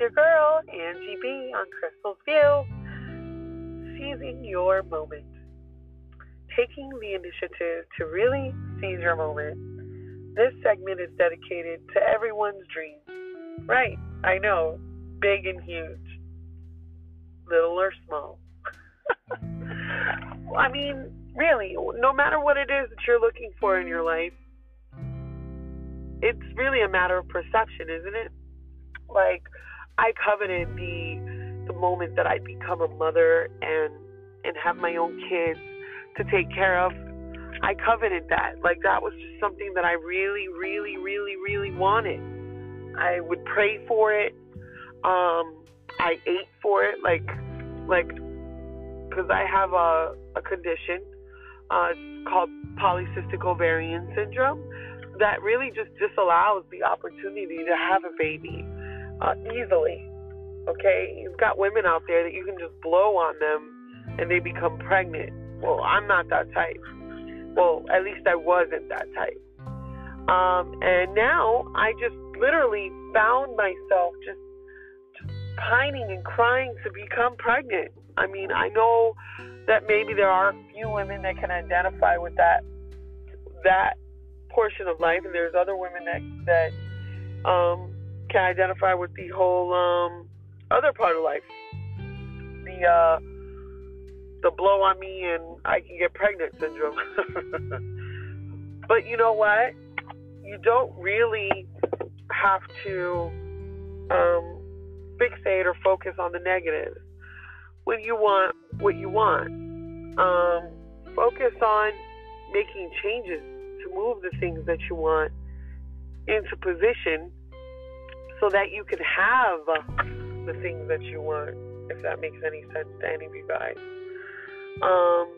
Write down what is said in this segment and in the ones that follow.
your girl, Angie B, on Chrystal's View. Seizing your moment. Taking the initiative to really seize your moment. This segment is dedicated to everyone's dreams. Right, I know, big and huge, little or small. I mean, really, no matter what it is that you're looking for in your life, it's really a matter of perception, isn't it? Like, I coveted the the moment that I'd become a mother and and have my own kids to take care of. I coveted that. Like that was just something that I really, really, really, really wanted. I would pray for it. Um, I ate for it. Like, like, because I have a a condition. Uh, it's called polycystic ovarian syndrome that really just disallows the opportunity to have a baby uh, easily. Okay, you've got women out there that you can just blow on them and they become pregnant. Well, I'm not that type. Well, at least I wasn't that type. Um, and now I just literally found myself just, just pining and crying to become pregnant. I mean, I know that maybe there are a few women that can identify with that that portion of life, and there's other women that that um, can identify with the whole um, other part of life. The uh, the blow on me and I can get pregnant syndrome. but you know what? You don't really have to um, fixate or focus on the negative when you want what you want. Um, focus on making changes to move the things that you want into position so that you can have the things that you want, if that makes any sense to any of you guys. Um,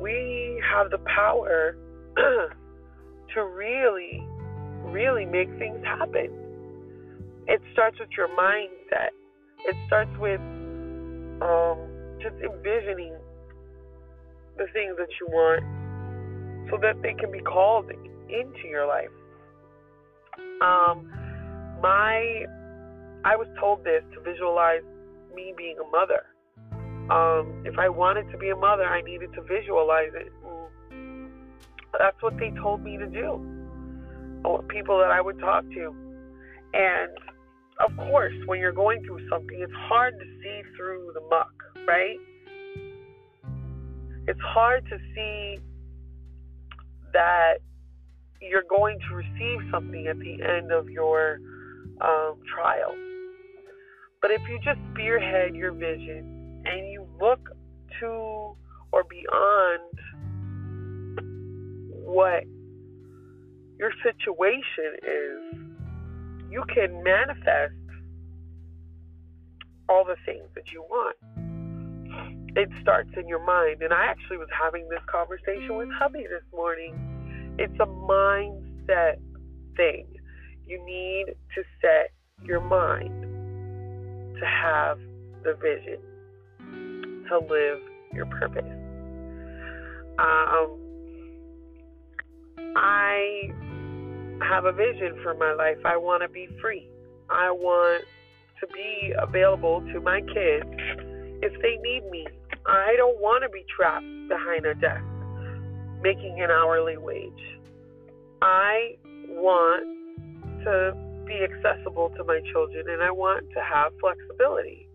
we have the power to really, really make things happen. It starts with your mindset. It starts with um, just envisioning the things that you want so that they can be called into your life. Um, my, I was told this to visualize me being a mother. Um, if I wanted to be a mother, I needed to visualize it. That's what they told me to do. People that I would talk to. And of course, when you're going through something, it's hard to see through the muck, right? It's hard to see that you're going to receive something at the end of your um, trial. But if you just spearhead your vision and you look to or beyond what your situation is, you can manifest all the things that you want. It starts in your mind. And I actually was having this conversation with hubby this morning. It's a mindset thing. You need to set your mind to have the vision, to live your purpose. Um, I have a vision for my life. I want to be free. I want to be available to my kids if they need me. I don't want to be trapped behind a desk making an hourly wage. I want to be accessible to my children and I want to have flexibility.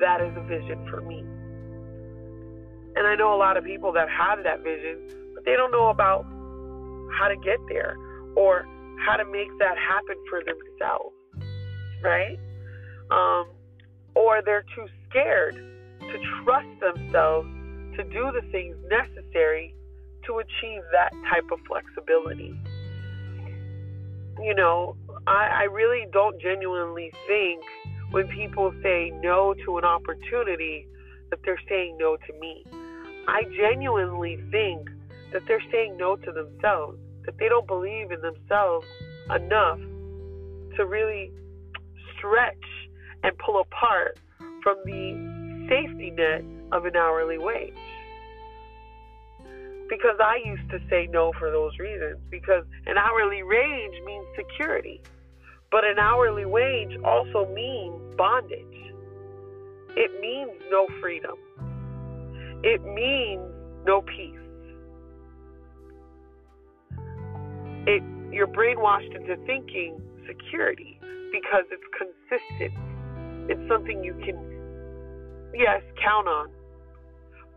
That is a vision for me. And I know a lot of people that have that vision, but they don't know about how to get there or how to make that happen for themselves, right? Um, or they're too scared to trust themselves to do the things necessary to achieve that type of flexibility. You know, I, I really don't genuinely think when people say no to an opportunity that they're saying no to me. I genuinely think that they're saying no to themselves, that they don't believe in themselves enough to really stretch and pull apart from the safety net of an hourly wage because I used to say no for those reasons because an hourly wage means security. But an hourly wage also means bondage. It means no freedom. It means no peace. It you're brainwashed into thinking security because it's consistent. It's something you can yes, count on.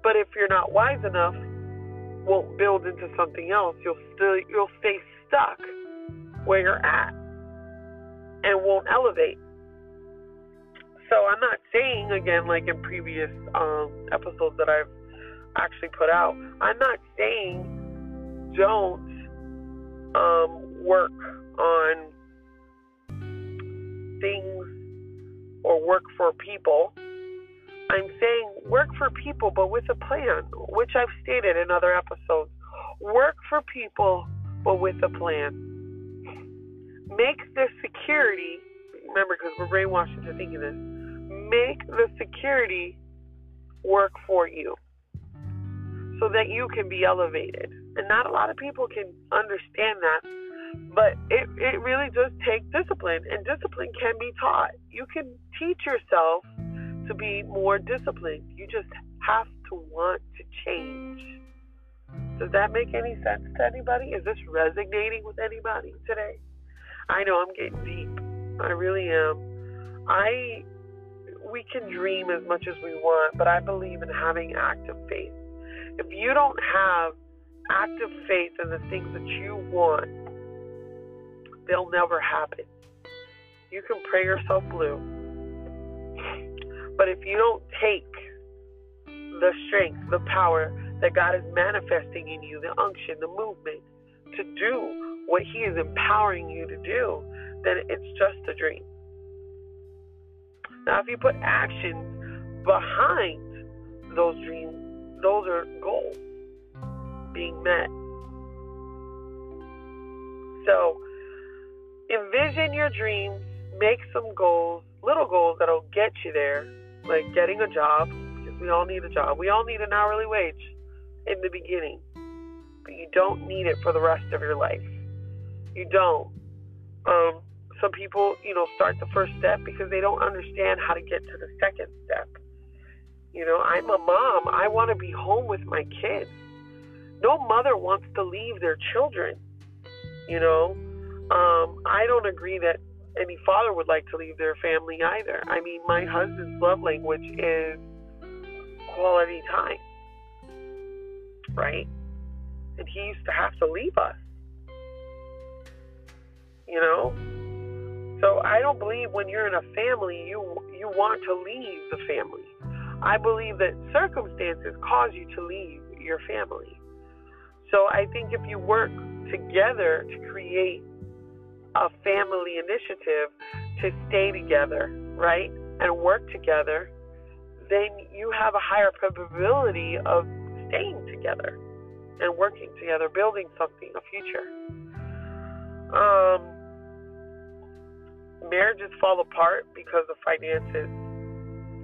But if you're not wise enough, won't build into something else. You'll still you'll stay stuck where you're at and won't elevate. So I'm not saying again like in previous um, episodes that I've actually put out. I'm not saying don't um, work on things or work for people. I'm saying work for people, but with a plan, which I've stated in other episodes. Work for people, but with a plan. Make the security, remember, because we're brainwashed into thinking this, make the security work for you so that you can be elevated. And not a lot of people can understand that. But it, it really does take discipline, and discipline can be taught. You can teach yourself to be more disciplined. You just have to want to change. Does that make any sense to anybody? Is this resonating with anybody today? I know I'm getting deep. I really am. I we can dream as much as we want, but I believe in having active faith. If you don't have active faith in the things that you want, they'll never happen. You can pray yourself blue. But if you don't take the strength, the power that God is manifesting in you, the unction, the movement to do what He is empowering you to do, then it's just a dream. Now, if you put actions behind those dreams, those are goals being met. So, envision your dreams, make some goals, little goals that'll get you there, like getting a job, because we all need a job. We all need an hourly wage in the beginning, but you don't need it for the rest of your life. You don't. Um, some people, you know, start the first step because they don't understand how to get to the second step. You know, I'm a mom. I want to be home with my kids. No mother wants to leave their children. You know, um, I don't agree that any father would like to leave their family either. I mean, my husband's love language is quality time, right? And he used to have to leave us. You know, so I don't believe when you're in a family you you want to leave the family. I believe that circumstances cause you to leave your family. So I think if you work together to create a family initiative to stay together, right? And work together, then you have a higher probability of staying together and working together, building something, a future. Um, marriages fall apart because of finances.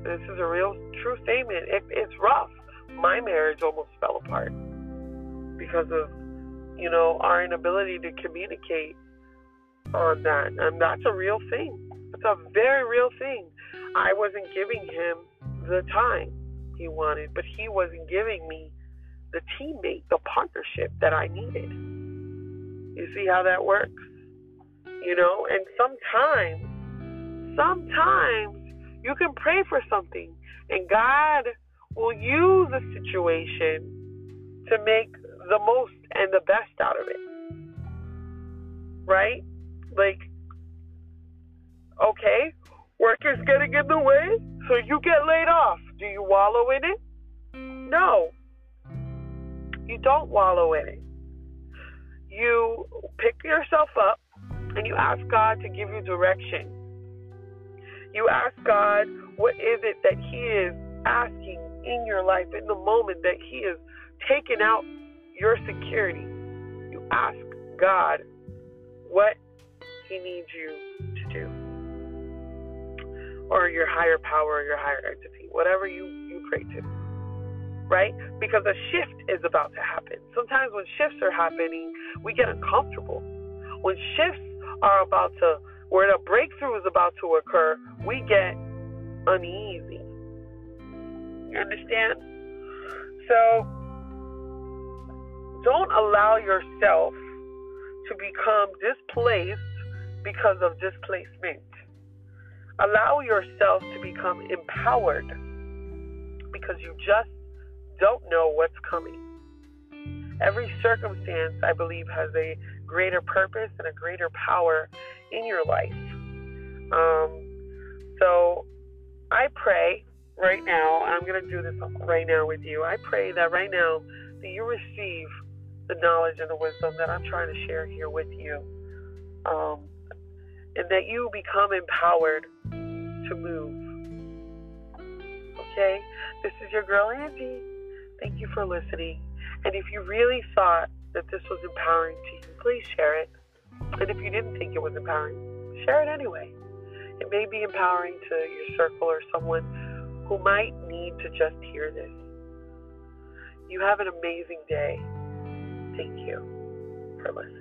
This is a real true statement. It, it's rough. My marriage almost fell apart because of, you know, our inability to communicate on that. And that's a real thing. It's a very real thing. I wasn't giving him the time he wanted, but he wasn't giving me the teammate, the partnership that I needed. You see how that works? You know, and sometimes, sometimes you can pray for something and God will use a situation to make the most and the best out of it. Right? Like, okay, work is getting in the way, so you get laid off. Do you wallow in it? No. You don't wallow in it. You pick yourself up and you ask God to give you direction. You ask God, what is it that He is asking in your life in the moment that He is taking out your security? You ask God what He needs you to do, or your higher power, your higher entity, whatever you, you pray to. Right? Because a shift is about to happen. Sometimes when shifts are happening, we get uncomfortable. When shifts are about to where the breakthrough is about to occur, we get uneasy. You understand? So don't allow yourself to become displaced because of displacement. Allow yourself to become empowered because you just don't know what's coming. Every circumstance, I believe, has a greater purpose and a greater power in your life. Um, so I pray right now, I'm going to do this right now with you. I pray that right now that you receive the knowledge and the wisdom that I'm trying to share here with you. Um, and that you become empowered to move. Okay? This is your girl, Angie. Thank you for listening. And if you really thought that this was empowering to you, please share it. And if you didn't think it was empowering, share it anyway. It may be empowering to your circle or someone who might need to just hear this. You have an amazing day. Thank you for listening.